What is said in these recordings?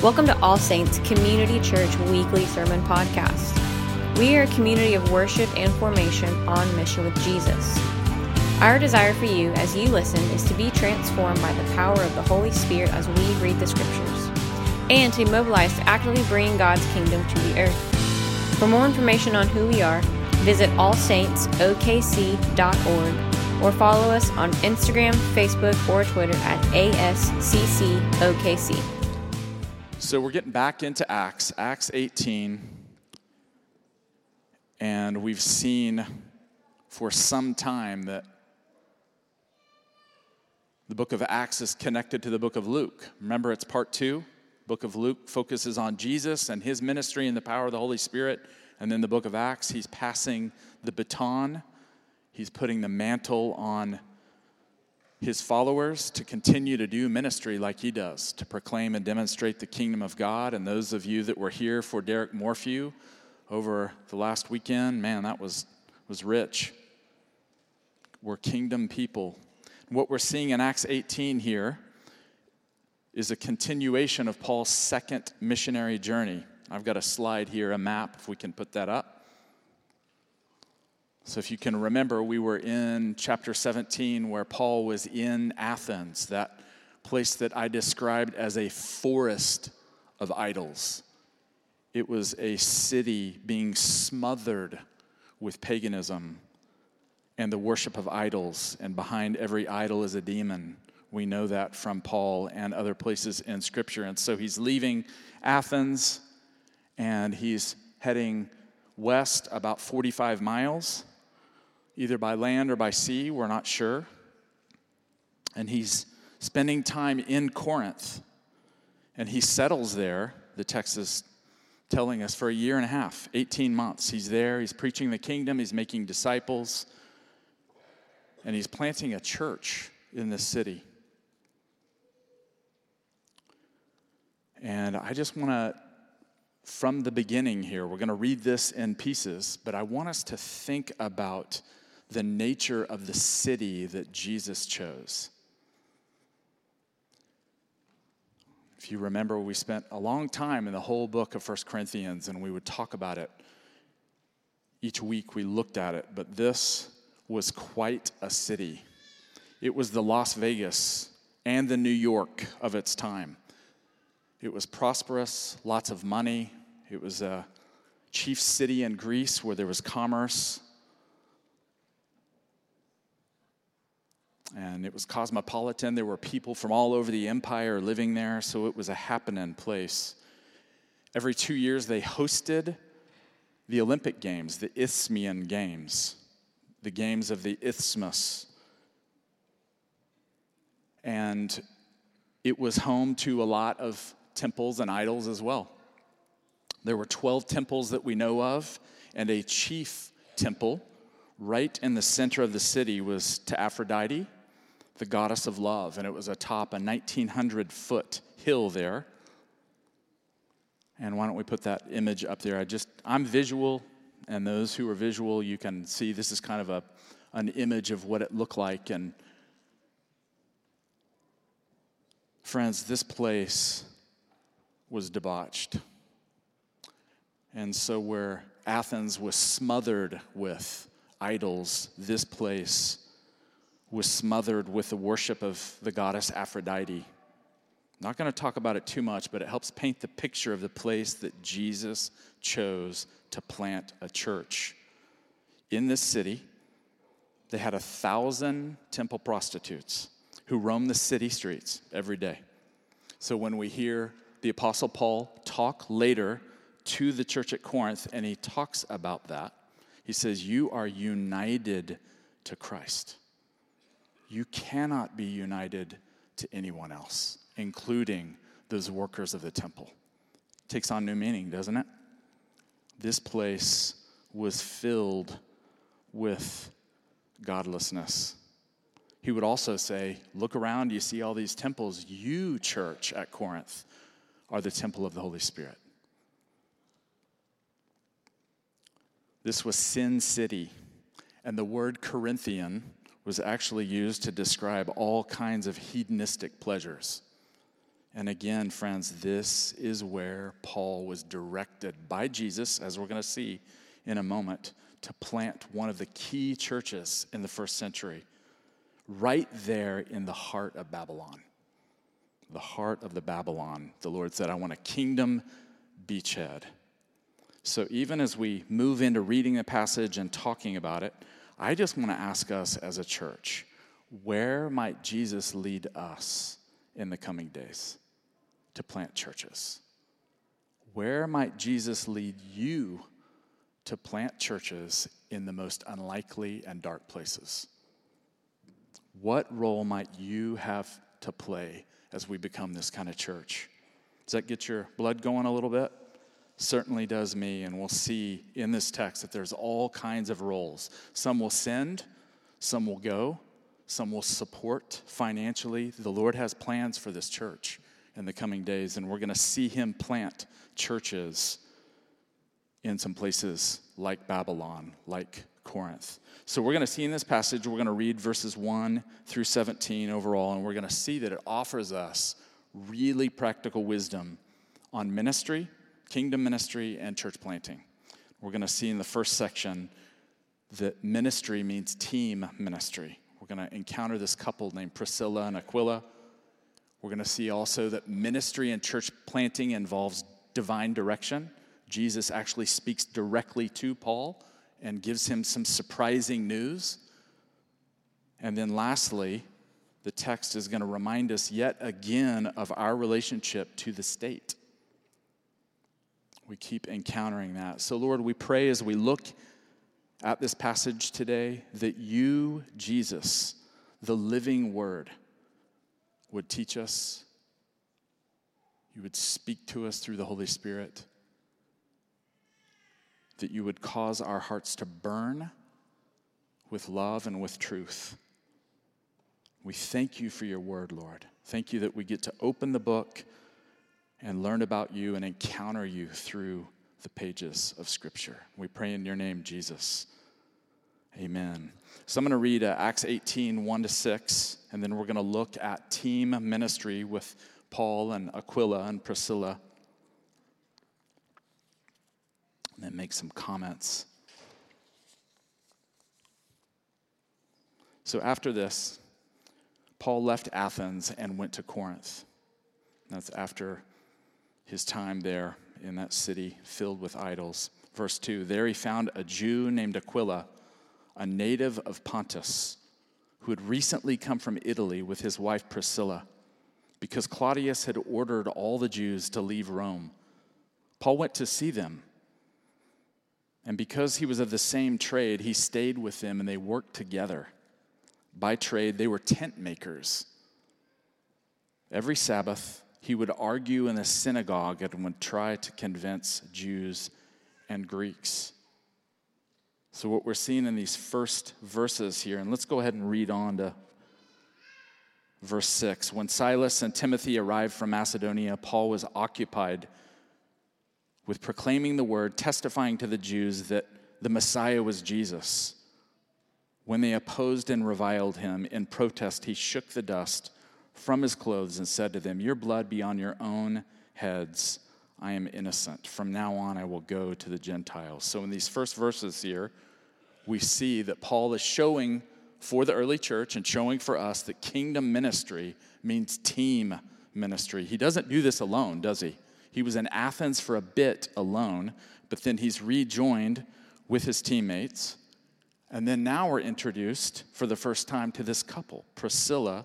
Welcome to All Saints Community Church Weekly Sermon Podcast. We are a community of worship and formation on mission with Jesus. Our desire for you as you listen is to be transformed by the power of the Holy Spirit as we read the scriptures, and to mobilize to actively bring God's kingdom to the earth. For more information on who we are, visit allsaintsokc.org or follow us on Instagram, Facebook, or Twitter at ASCCOKC. So we're getting back into Acts, Acts 18. And we've seen for some time that the book of Acts is connected to the book of Luke. Remember, it's part two. Book of Luke focuses on Jesus and his ministry and the power of the Holy Spirit. And then the book of Acts, he's passing the baton, he's putting the mantle on his followers to continue to do ministry like he does, to proclaim and demonstrate the kingdom of God. And those of you that were here for Derek Morphew over the last weekend, man, that was, was rich. We're kingdom people. What we're seeing in Acts 18 here is a continuation of Paul's second missionary journey. I've got a slide here, a map, if we can put that up. So, if you can remember, we were in chapter 17 where Paul was in Athens, that place that I described as a forest of idols. It was a city being smothered with paganism and the worship of idols, and behind every idol is a demon. We know that from Paul and other places in Scripture. And so he's leaving Athens and he's heading west about 45 miles either by land or by sea, we're not sure. And he's spending time in Corinth. And he settles there, the text is telling us, for a year and a half, 18 months. He's there, he's preaching the kingdom, he's making disciples, and he's planting a church in this city. And I just want to, from the beginning here, we're going to read this in pieces, but I want us to think about the nature of the city that Jesus chose. If you remember, we spent a long time in the whole book of First Corinthians and we would talk about it. Each week we looked at it, but this was quite a city. It was the Las Vegas and the New York of its time. It was prosperous, lots of money. It was a chief city in Greece where there was commerce. And it was cosmopolitan. There were people from all over the empire living there, so it was a happening place. Every two years, they hosted the Olympic Games, the Isthmian Games, the Games of the Isthmus. And it was home to a lot of temples and idols as well. There were 12 temples that we know of, and a chief temple right in the center of the city was to Aphrodite the goddess of love, and it was atop a 1,900 foot hill there. And why don't we put that image up there? I just, I'm visual, and those who are visual, you can see this is kind of a, an image of what it looked like. And friends, this place was debauched. And so, where Athens was smothered with idols, this place was smothered with the worship of the goddess Aphrodite. Not going to talk about it too much, but it helps paint the picture of the place that Jesus chose to plant a church. In this city, they had a thousand temple prostitutes who roamed the city streets every day. So when we hear the Apostle Paul talk later to the church at Corinth, and he talks about that, he says, You are united to Christ you cannot be united to anyone else, including those workers of the temple. Takes on new meaning, doesn't it? This place was filled with godlessness. He would also say, Look around, you see all these temples. You, church at Corinth, are the temple of the Holy Spirit. This was Sin City, and the word Corinthian was actually used to describe all kinds of hedonistic pleasures. And again, friends, this is where Paul was directed by Jesus, as we're going to see in a moment, to plant one of the key churches in the first century, right there in the heart of Babylon. The heart of the Babylon. The Lord said, I want a kingdom beachhead. So even as we move into reading the passage and talking about it, I just want to ask us as a church where might Jesus lead us in the coming days to plant churches? Where might Jesus lead you to plant churches in the most unlikely and dark places? What role might you have to play as we become this kind of church? Does that get your blood going a little bit? Certainly does me, and we'll see in this text that there's all kinds of roles. Some will send, some will go, some will support financially. The Lord has plans for this church in the coming days, and we're going to see Him plant churches in some places like Babylon, like Corinth. So we're going to see in this passage, we're going to read verses 1 through 17 overall, and we're going to see that it offers us really practical wisdom on ministry, kingdom ministry, and church planting. We're going to see in the first section that ministry means team ministry. We're going to encounter this couple named Priscilla and Aquila. We're going to see also that ministry and church planting involves divine direction. Jesus actually speaks directly to Paul and gives him some surprising news. And then lastly, the text is going to remind us yet again of our relationship to the state. We keep encountering that. So, Lord, we pray as we look at this passage today that you, Jesus, the living word, would teach us. You would speak to us through the Holy Spirit that you would cause our hearts to burn with love and with truth. We thank you for your word, Lord. Thank you that we get to open the book and learn about you and encounter you through the pages of Scripture. We pray in your name, Jesus. Amen. So I'm going to read uh, Acts 18, 1 to 6, and then we're going to look at team ministry with Paul and Aquila and Priscilla and then make some comments. So after this, Paul left Athens and went to Corinth. That's after his time there in that city filled with idols. Verse 2 There he found a Jew named Aquila, a native of Pontus, who had recently come from Italy with his wife Priscilla, because Claudius had ordered all the Jews to leave Rome. Paul went to see them and because he was of the same trade, he stayed with them and they worked together. By trade, they were tent makers. Every Sabbath, he would argue in the synagogue and would try to convince Jews and Greeks. So, what we're seeing in these first verses here, and let's go ahead and read on to verse 6. When Silas and Timothy arrived from Macedonia, Paul was occupied with proclaiming the word, testifying to the Jews that the Messiah was Jesus. When they opposed and reviled him in protest, he shook the dust from his clothes and said to them, Your blood be on your own heads. I am innocent. From now on, I will go to the Gentiles. So, in these first verses here, we see that Paul is showing for the early church and showing for us that kingdom ministry means team ministry. He doesn't do this alone, does he? He was in Athens for a bit alone, but then he's rejoined with his teammates. And then now we're introduced for the first time to this couple, Priscilla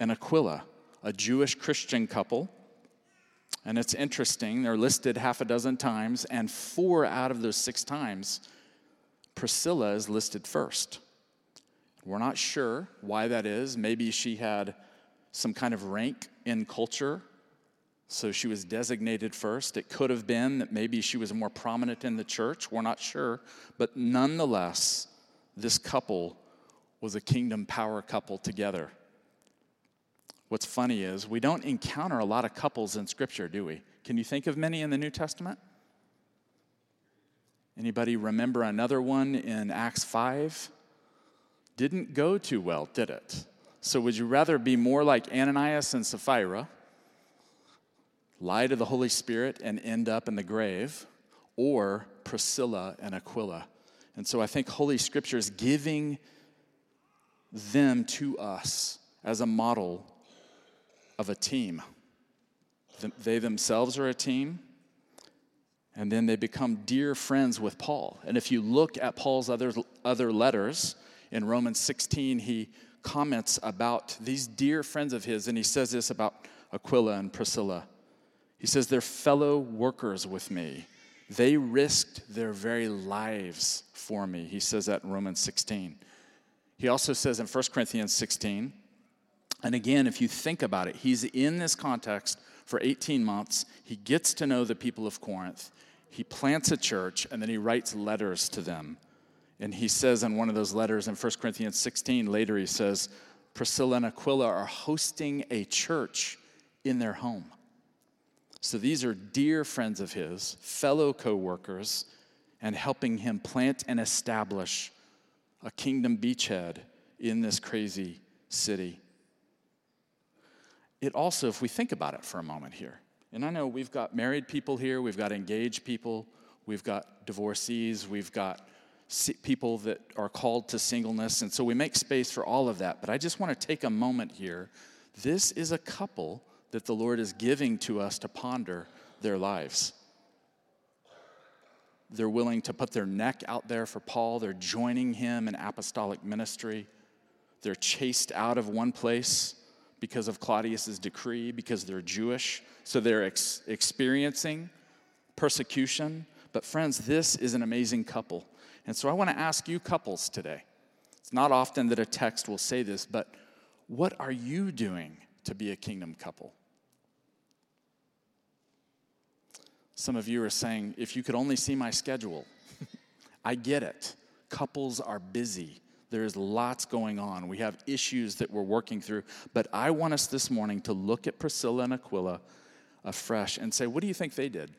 and Aquila, a Jewish Christian couple. And it's interesting, they're listed half a dozen times, and four out of those six times, Priscilla is listed first. We're not sure why that is. Maybe she had some kind of rank in culture so she was designated first. It could have been that maybe she was more prominent in the church. We're not sure. But nonetheless, this couple was a kingdom power couple together. What's funny is we don't encounter a lot of couples in Scripture, do we? Can you think of many in the New Testament? Anybody remember another one in Acts 5? Didn't go too well, did it? So would you rather be more like Ananias and Sapphira? lie to the Holy Spirit and end up in the grave, or Priscilla and Aquila. And so I think Holy Scripture is giving them to us as a model of a team. They themselves are a team, and then they become dear friends with Paul. And if you look at Paul's other, other letters, in Romans 16, he comments about these dear friends of his, and he says this about Aquila and Priscilla. He says, They're fellow workers with me. They risked their very lives for me. He says that in Romans 16. He also says in 1 Corinthians 16, and again, if you think about it, he's in this context for 18 months. He gets to know the people of Corinth. He plants a church, and then he writes letters to them. And he says in one of those letters in 1 Corinthians 16, later he says, Priscilla and Aquila are hosting a church in their home. So these are dear friends of his, fellow co workers, and helping him plant and establish a kingdom beachhead in this crazy city. It also, if we think about it for a moment here, and I know we've got married people here, we've got engaged people, we've got divorcees, we've got people that are called to singleness, and so we make space for all of that. But I just want to take a moment here. This is a couple that the Lord is giving to us to ponder their lives. They're willing to put their neck out there for Paul. They're joining him in apostolic ministry. They're chased out of one place because of Claudius's decree, because they're Jewish. So they're ex- experiencing persecution. But, friends, this is an amazing couple. And so I want to ask you, couples, today. It's not often that a text will say this, but what are you doing to be a kingdom couple? Some of you are saying, if you could only see my schedule. I get it. Couples are busy. There's lots going on. We have issues that we're working through. But I want us this morning to look at Priscilla and Aquila afresh and say, what do you think they did?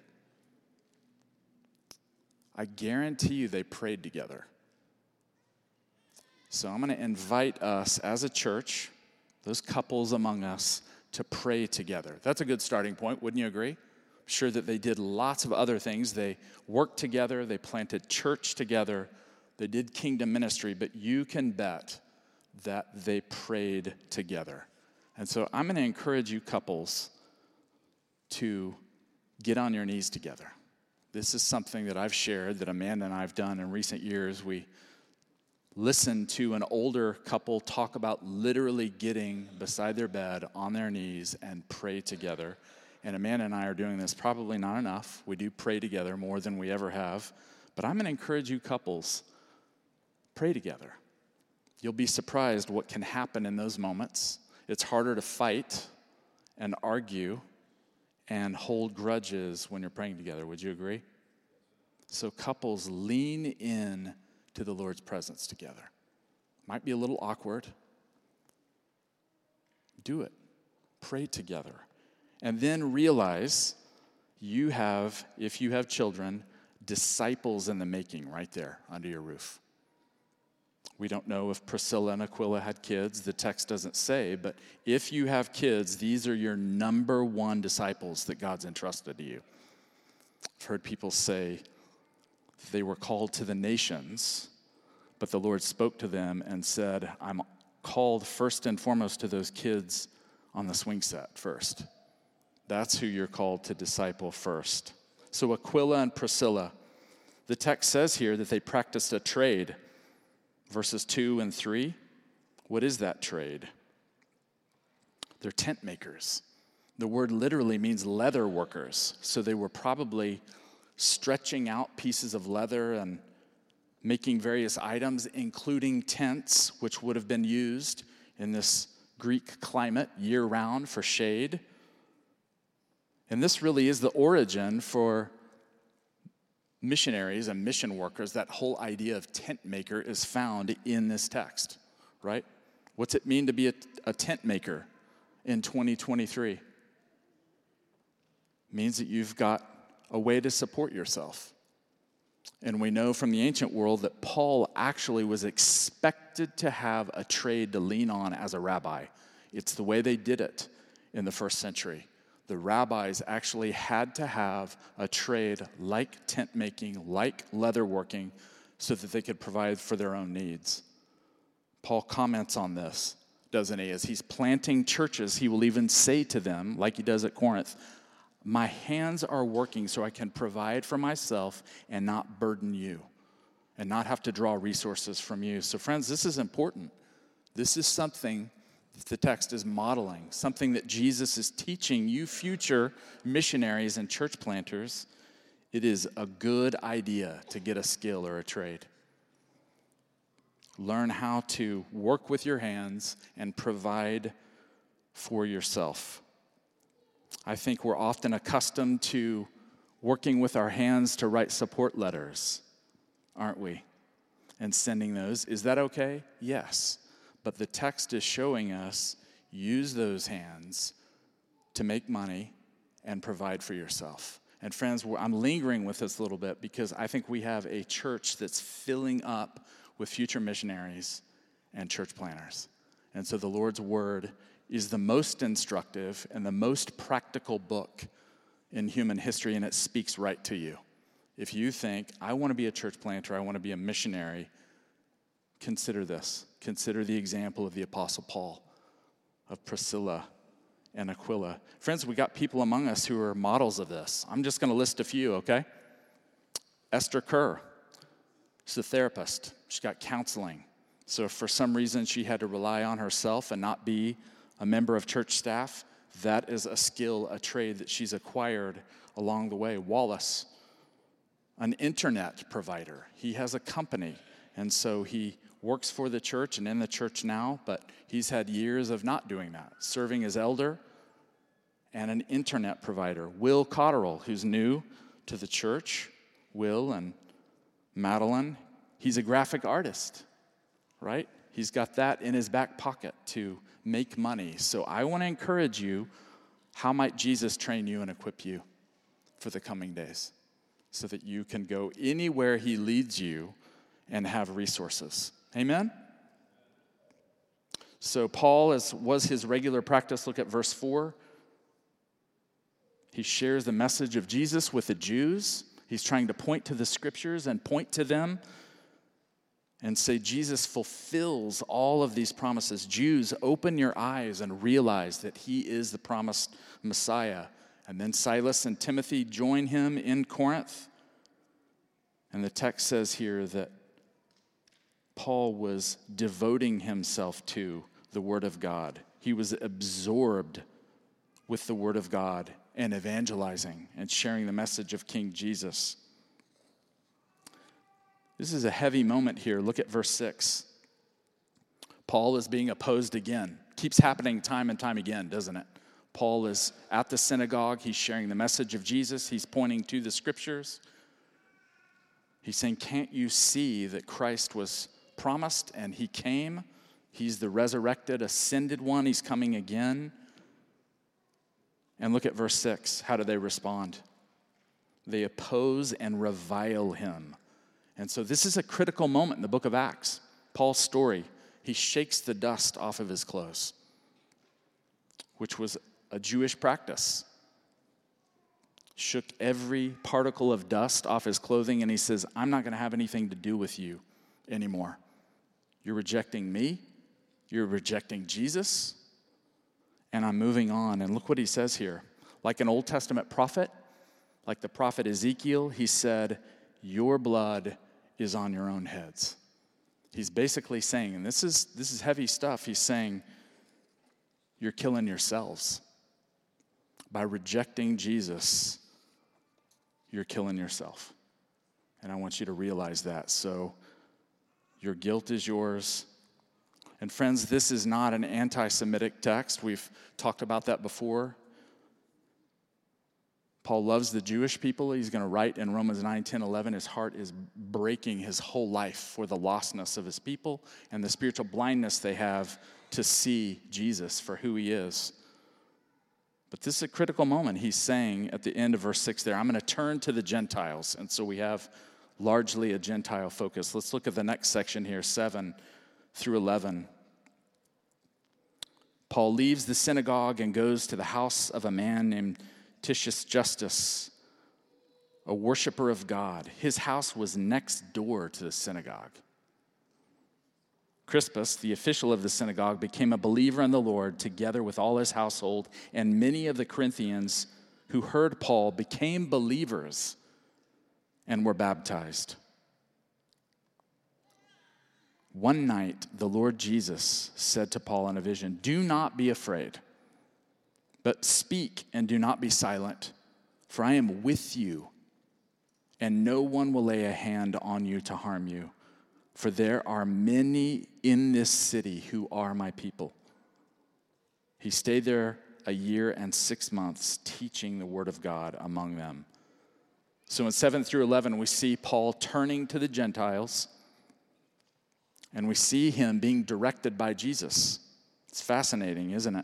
I guarantee you they prayed together. So I'm going to invite us as a church, those couples among us, to pray together. That's a good starting point, wouldn't you agree? I'm sure that they did lots of other things. They worked together, they planted church together, they did kingdom ministry, but you can bet that they prayed together. And so I'm going to encourage you, couples, to get on your knees together. This is something that I've shared that Amanda and I have done in recent years. We listened to an older couple talk about literally getting beside their bed on their knees and pray together. And Amanda and I are doing this probably not enough. We do pray together more than we ever have. But I'm going to encourage you, couples, pray together. You'll be surprised what can happen in those moments. It's harder to fight and argue and hold grudges when you're praying together. Would you agree? So, couples, lean in to the Lord's presence together. Might be a little awkward. Do it. Pray together. And then realize you have, if you have children, disciples in the making right there under your roof. We don't know if Priscilla and Aquila had kids. The text doesn't say, but if you have kids, these are your number one disciples that God's entrusted to you. I've heard people say they were called to the nations, but the Lord spoke to them and said, I'm called first and foremost to those kids on the swing set first. That's who you're called to disciple first. So, Aquila and Priscilla, the text says here that they practiced a trade. Verses 2 and 3. What is that trade? They're tent makers. The word literally means leather workers. So they were probably stretching out pieces of leather and making various items, including tents, which would have been used in this Greek climate year round for shade. And this really is the origin for missionaries and mission workers. That whole idea of tent maker is found in this text, right? What's it mean to be a, a tent maker in 2023? It means that you've got a way to support yourself. And we know from the ancient world that Paul actually was expected to have a trade to lean on as a rabbi. It's the way they did it in the first century. The rabbis actually had to have a trade like tent making, like leather working, so that they could provide for their own needs. Paul comments on this, doesn't he? As he's planting churches, he will even say to them, like he does at Corinth, My hands are working so I can provide for myself and not burden you and not have to draw resources from you. So, friends, this is important. This is something the text is modeling, something that Jesus is teaching you, future missionaries and church planters. It is a good idea to get a skill or a trade. Learn how to work with your hands and provide for yourself. I think we're often accustomed to working with our hands to write support letters, aren't we? And sending those. Is that okay? Yes. But the text is showing us use those hands to make money and provide for yourself. And friends, I'm lingering with this a little bit because I think we have a church that's filling up with future missionaries and church planners. And so the Lord's Word is the most instructive and the most practical book in human history, and it speaks right to you. If you think, I want to be a church planter, I want to be a missionary, consider this. Consider the example of the Apostle Paul, of Priscilla and Aquila. Friends, we got people among us who are models of this. I'm just going to list a few, okay? Esther Kerr, she's a therapist. She got counseling. So, for some reason she had to rely on herself and not be a member of church staff, that is a skill, a trade that she's acquired along the way. Wallace, an internet provider, he has a company, and so he works for the church and in the church now, but he's had years of not doing that, serving as elder and an internet provider. Will Cotterill, who's new to the church, Will and Madeline, he's a graphic artist, right? He's got that in his back pocket to make money. So I want to encourage you how might Jesus train you and equip you for the coming days so that you can go anywhere he leads you and have resources? Amen? So, Paul, as was his regular practice, look at verse 4. He shares the message of Jesus with the Jews. He's trying to point to the scriptures and point to them and say, Jesus fulfills all of these promises. Jews, open your eyes and realize that he is the promised Messiah. And then Silas and Timothy join him in Corinth. And the text says here that Paul was devoting himself to the Word of God. He was absorbed with the Word of God and evangelizing and sharing the message of King Jesus. This is a heavy moment here. Look at verse 6. Paul is being opposed again. Keeps happening time and time again, doesn't it? Paul is at the synagogue. He's sharing the message of Jesus. He's pointing to the scriptures. He's saying, Can't you see that Christ was promised, and he came. He's the resurrected, ascended one. He's coming again. And look at verse 6. How do they respond? They oppose and revile him. And so this is a critical moment in the book of Acts. Paul's story. He shakes the dust off of his clothes, which was a Jewish practice. Shook every particle of dust off his clothing, and he says, I'm not going to have anything to do with you anymore. You're rejecting me. You're rejecting Jesus. And I'm moving on. And look what he says here. Like an Old Testament prophet, like the prophet Ezekiel, he said, Your blood is on your own heads. He's basically saying, and this is, this is heavy stuff, he's saying, You're killing yourselves. By rejecting Jesus, you're killing yourself. And I want you to realize that. So, your guilt is yours. And friends, this is not an anti Semitic text. We've talked about that before. Paul loves the Jewish people. He's going to write in Romans 9, 10, 11. His heart is breaking his whole life for the lostness of his people and the spiritual blindness they have to see Jesus for who he is. But this is a critical moment. He's saying at the end of verse 6 there, I'm going to turn to the Gentiles. And so we have largely a Gentile focus. Let's look at the next section here, 7 through 11. Paul leaves the synagogue and goes to the house of a man named Titius Justus, a worshiper of God. His house was next door to the synagogue. Crispus, the official of the synagogue, became a believer in the Lord together with all his household, and many of the Corinthians who heard Paul became believers and were baptized. One night, the Lord Jesus said to Paul in a vision, Do not be afraid, but speak and do not be silent, for I am with you, and no one will lay a hand on you to harm you, for there are many in this city who are my people. He stayed there a year and six months, teaching the word of God among them. So in 7 through 11, we see Paul turning to the Gentiles and we see him being directed by Jesus. It's fascinating, isn't it?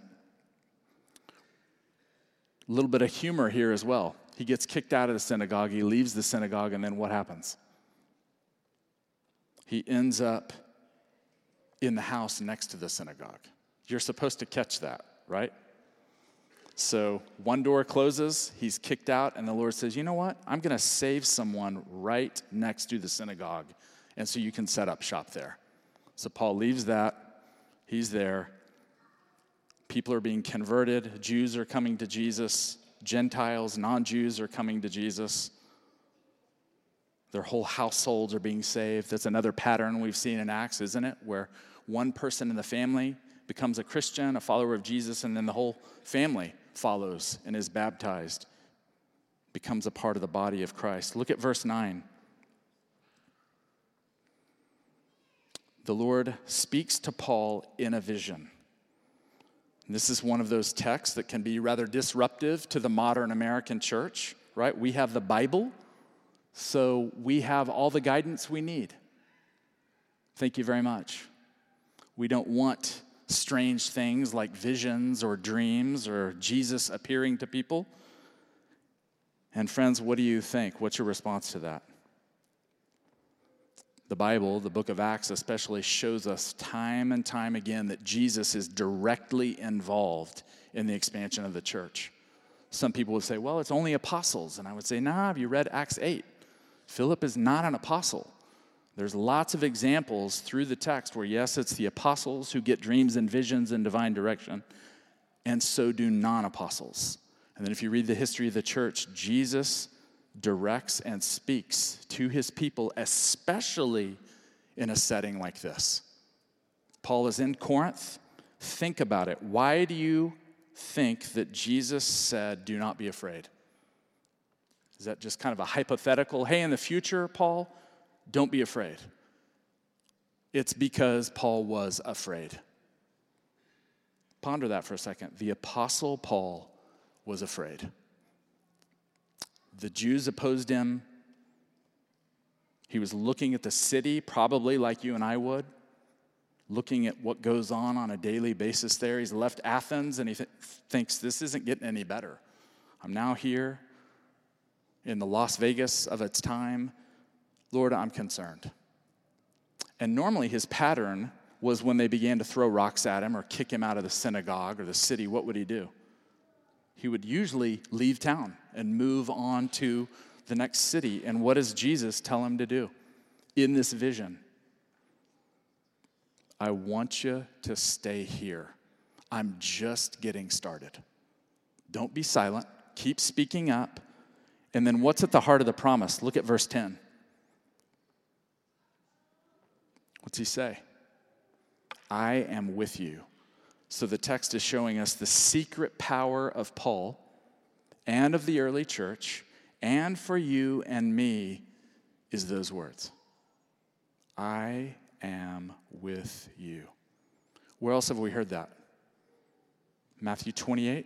A little bit of humor here as well. He gets kicked out of the synagogue, he leaves the synagogue, and then what happens? He ends up in the house next to the synagogue. You're supposed to catch that, right? So one door closes, he's kicked out, and the Lord says, You know what? I'm going to save someone right next to the synagogue, and so you can set up shop there. So Paul leaves that. He's there. People are being converted. Jews are coming to Jesus. Gentiles, non Jews are coming to Jesus. Their whole households are being saved. That's another pattern we've seen in Acts, isn't it? Where one person in the family becomes a Christian, a follower of Jesus, and then the whole family follows and is baptized, becomes a part of the body of Christ. Look at verse 9. the Lord speaks to Paul in a vision. This is one of those texts that can be rather disruptive to the modern American church, right? We have the Bible, so we have all the guidance we need. Thank you very much. We don't want strange things like visions or dreams or Jesus appearing to people. And, friends, what do you think? What's your response to that? The Bible, the book of Acts especially, shows us time and time again that Jesus is directly involved in the expansion of the church. Some people would say, well, it's only apostles. And I would say, nah, have you read Acts 8? Philip is not an apostle. There's lots of examples through the text where, yes, it's the apostles who get dreams and visions and divine direction, and so do non apostles. And then if you read the history of the church, Jesus directs and speaks to his people, especially in a setting like this. Paul is in Corinth. Think about it. Why do you think that Jesus said, Do not be afraid? Is that just kind of a hypothetical? Hey, in the future, Paul, don't be afraid. It's because Paul was afraid. Ponder that for a second. The Apostle Paul was afraid. The Jews opposed him. He was looking at the city, probably like you and I would, looking at what goes on on a daily basis there. He's left Athens and he th- thinks this isn't getting any better. I'm now here in the Las Vegas of its time. Lord, I'm concerned. And normally his pattern was when they began to throw rocks at him or kick him out of the synagogue or the city, what would he do? he would usually leave town and move on to the next city. And what does Jesus tell him to do in this vision? I want you to stay here. I'm just getting started. Don't be silent, keep speaking up. And then what's at the heart of the promise? Look at verse 10. What's he say? I am with you so the text is showing us the secret power of Paul and of the early church, and for you and me, is those words I am with you. Where else have we heard that? Matthew 28.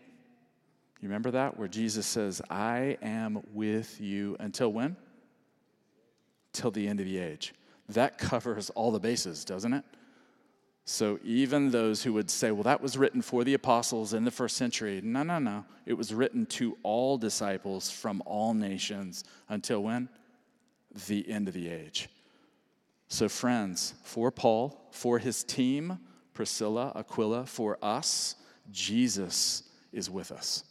You remember that? Where Jesus says, I am with you until when? Till the end of the age. That covers all the bases, doesn't it? So even those who would say, well, that was written for the apostles in the first century, no, no, no. It was written to all disciples from all nations until when? The end of the age. So, friends, for Paul, for his team, Priscilla, Aquila, for us, Jesus is with us.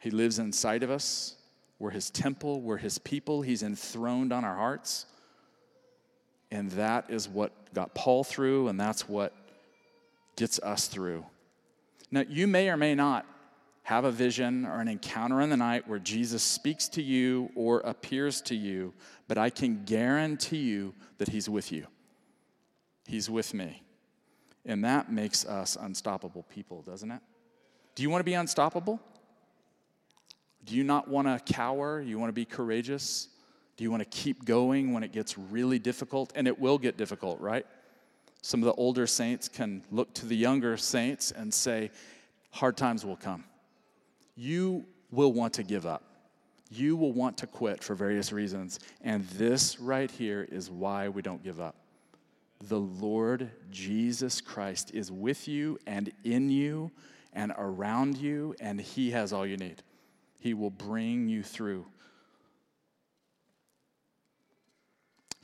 He lives inside of us. We're his temple, we're his people. He's enthroned on our hearts. And that is what got Paul through, and that's what gets us through. Now, you may or may not have a vision or an encounter in the night where Jesus speaks to you or appears to you, but I can guarantee you that he's with you. He's with me. And that makes us unstoppable people, doesn't it? Do you want to be unstoppable? Do you not want to cower? You want to be courageous? Do you want to keep going when it gets really difficult? And it will get difficult, right? Some of the older saints can look to the younger saints and say, hard times will come. You will want to give up. You will want to quit for various reasons. And this right here is why we don't give up. The Lord Jesus Christ is with you and in you and around you, and He has all you need. He will bring you through.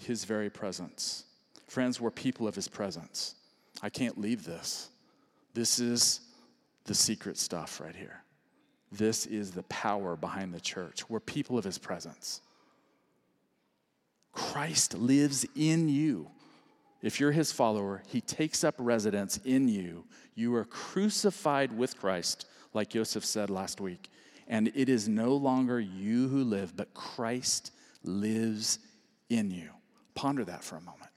His very presence. Friends, we're people of His presence. I can't leave this. This is the secret stuff right here. This is the power behind the church. We're people of His presence. Christ lives in you. If you're His follower, He takes up residence in you. You are crucified with Christ, like Joseph said last week. And it is no longer you who live, but Christ lives in you. Ponder that for a moment.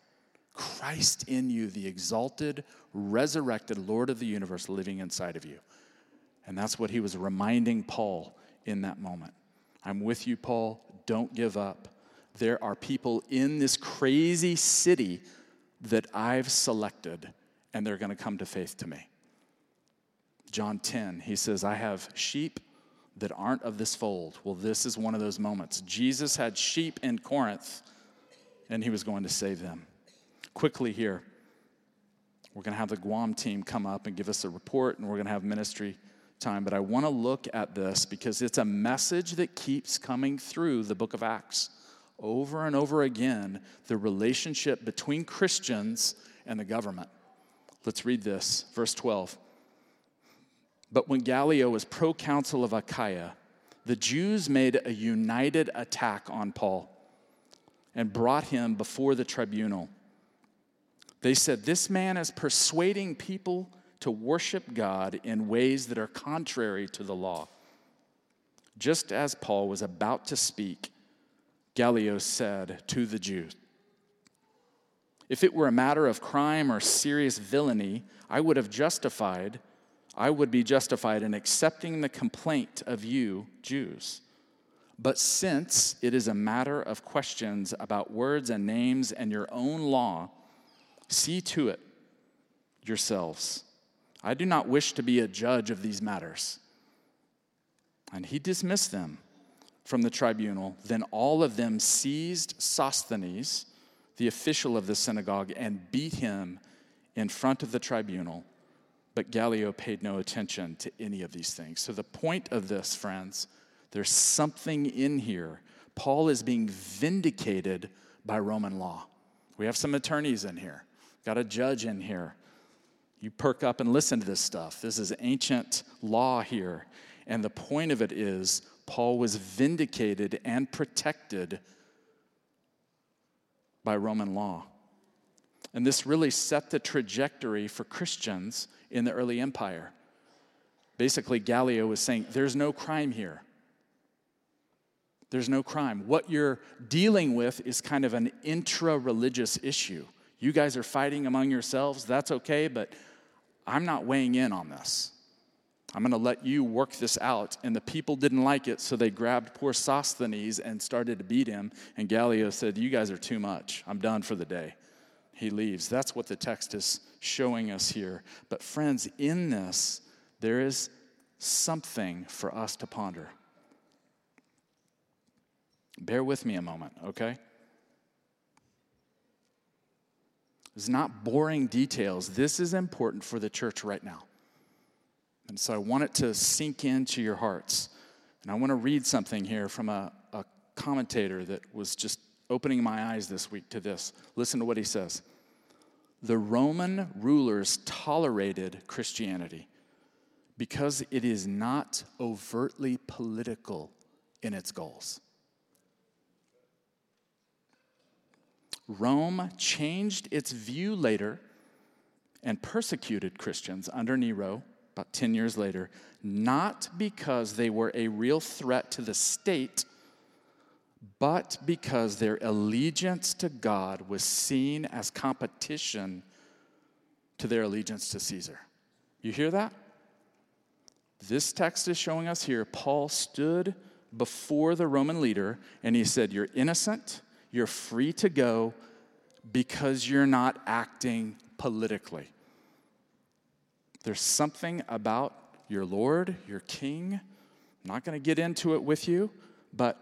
Christ in you, the exalted, resurrected Lord of the universe living inside of you. And that's what he was reminding Paul in that moment. I'm with you, Paul. Don't give up. There are people in this crazy city that I've selected, and they're going to come to faith to me. John 10, he says, I have sheep that aren't of this fold. Well, this is one of those moments. Jesus had sheep in Corinth, and he was going to save them. Quickly here, we're going to have the Guam team come up and give us a report, and we're going to have ministry time. But I want to look at this because it's a message that keeps coming through the book of Acts over and over again the relationship between Christians and the government. Let's read this, verse 12. But when Gallio was proconsul of Achaia, the Jews made a united attack on Paul and brought him before the tribunal. They said, This man is persuading people to worship God in ways that are contrary to the law. Just as Paul was about to speak, Gallio said to the Jews, If it were a matter of crime or serious villainy, I would have justified I would be justified in accepting the complaint of you, Jews. But since it is a matter of questions about words and names and your own law, see to it yourselves. I do not wish to be a judge of these matters. And he dismissed them from the tribunal. Then all of them seized Sosthenes, the official of the synagogue, and beat him in front of the tribunal. But Gallio paid no attention to any of these things. So, the point of this, friends, there's something in here. Paul is being vindicated by Roman law. We have some attorneys in here, got a judge in here. You perk up and listen to this stuff. This is ancient law here. And the point of it is, Paul was vindicated and protected by Roman law. And this really set the trajectory for Christians in the early empire. Basically, Gallio was saying, There's no crime here. There's no crime. What you're dealing with is kind of an intra religious issue. You guys are fighting among yourselves, that's okay, but I'm not weighing in on this. I'm going to let you work this out. And the people didn't like it, so they grabbed poor Sosthenes and started to beat him. And Gallio said, You guys are too much. I'm done for the day he leaves. That's what the text is showing us here. But, friends, in this, there is something for us to ponder. Bear with me a moment, okay? It's not boring details. This is important for the church right now. And so I want it to sink into your hearts. And I want to read something here from a, a commentator that was just opening my eyes this week to this. Listen to what he says. the Roman rulers tolerated Christianity because it is not overtly political in its goals. Rome changed its view later and persecuted Christians under Nero about 10 years later, not because they were a real threat to the state, but because their allegiance to God was seen as competition to their allegiance to Caesar. You hear that? This text is showing us here Paul stood before the Roman leader and he said, You're innocent, you're free to go because you're not acting politically. There's something about your Lord, your King. I'm not going to get into it with you, but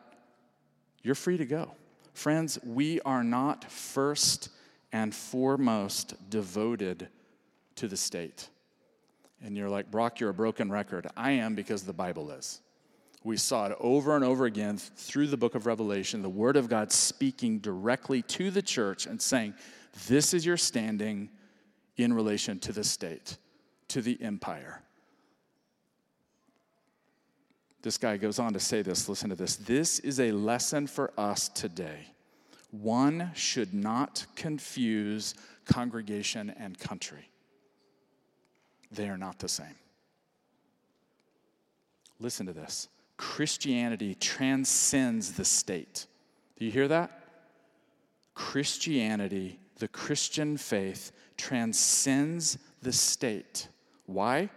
you're free to go. Friends, we are not first and foremost devoted to the state. And you're like, Brock, you're a broken record. I am because the Bible is. We saw it over and over again through the book of Revelation, the Word of God speaking directly to the church and saying, This is your standing in relation to the state, to the empire. This guy goes on to say this listen to this. This is a lesson for us today. One should not confuse congregation and country, they are not the same. Listen to this Christianity transcends the state. Do you hear that? Christianity, the Christian faith, transcends the state. Why?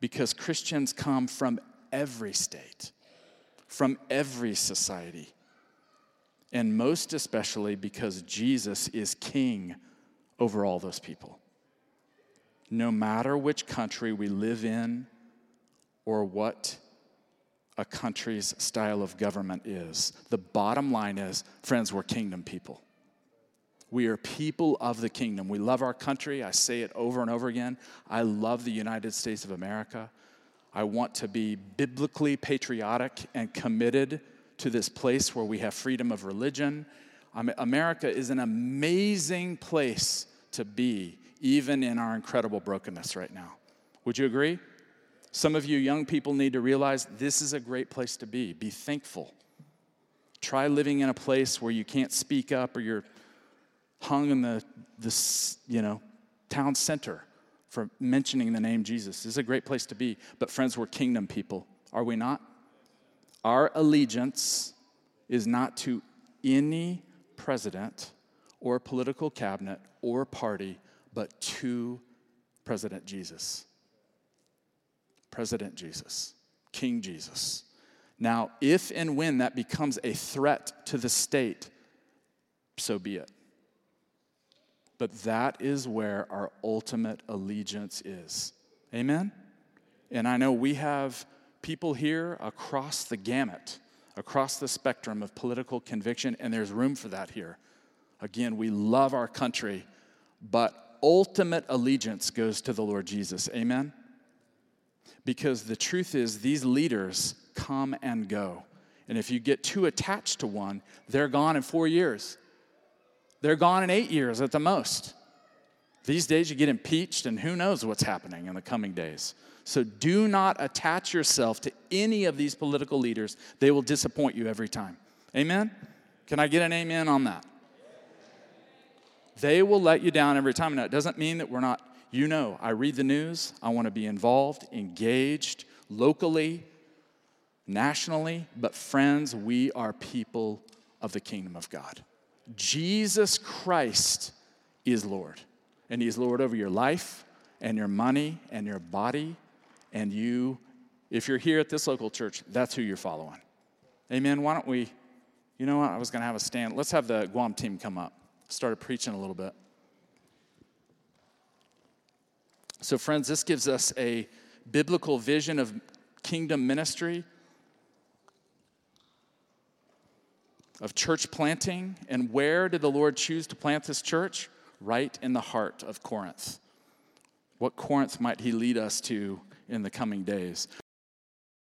Because Christians come from every state, from every society, and most especially because Jesus is king over all those people. No matter which country we live in or what a country's style of government is. The bottom line is, friends, we're kingdom people. We are people of the kingdom. We love our country. I say it over and over again. I love the United States of America. I want to be biblically patriotic and committed to this place where we have freedom of religion. America is an amazing place to be, even in our incredible brokenness right now. Would you agree? Some of you young people need to realize this is a great place to be. Be thankful. Try living in a place where you can't speak up or you're hung in the this, you know, town center for mentioning the name Jesus. This is a great place to be. But friends, we're kingdom people, are we not? Our allegiance is not to any president or political cabinet or party, but to President Jesus. President Jesus, King Jesus. Now, if and when that becomes a threat to the state, so be it. But that is where our ultimate allegiance is. Amen? And I know we have people here across the gamut, across the spectrum of political conviction, and there's room for that here. Again, we love our country, but ultimate allegiance goes to the Lord Jesus. Amen? Because the truth is, these leaders come and go. And if you get too attached to one, they're gone in four years. They're gone in eight years at the most. These days, you get impeached, and who knows what's happening in the coming days. So do not attach yourself to any of these political leaders. They will disappoint you every time. Amen? Can I get an amen on that? They will let you down every time. Now, it doesn't mean that we're not you know, I read the news, I want to be involved, engaged locally, nationally, but friends, we are people of the kingdom of God. Jesus Christ is Lord, and He is Lord over your life and your money and your body, and you, if you're here at this local church, that's who you're following. Amen. Why don't we, you know what? I was going to have a stand. Let's have the Guam team come up. Started preaching a little bit. So, friends, this gives us a biblical vision of kingdom ministry, of church planting. And where did the Lord choose to plant this church? Right in the heart of Corinth. What Corinth might He lead us to in the coming days?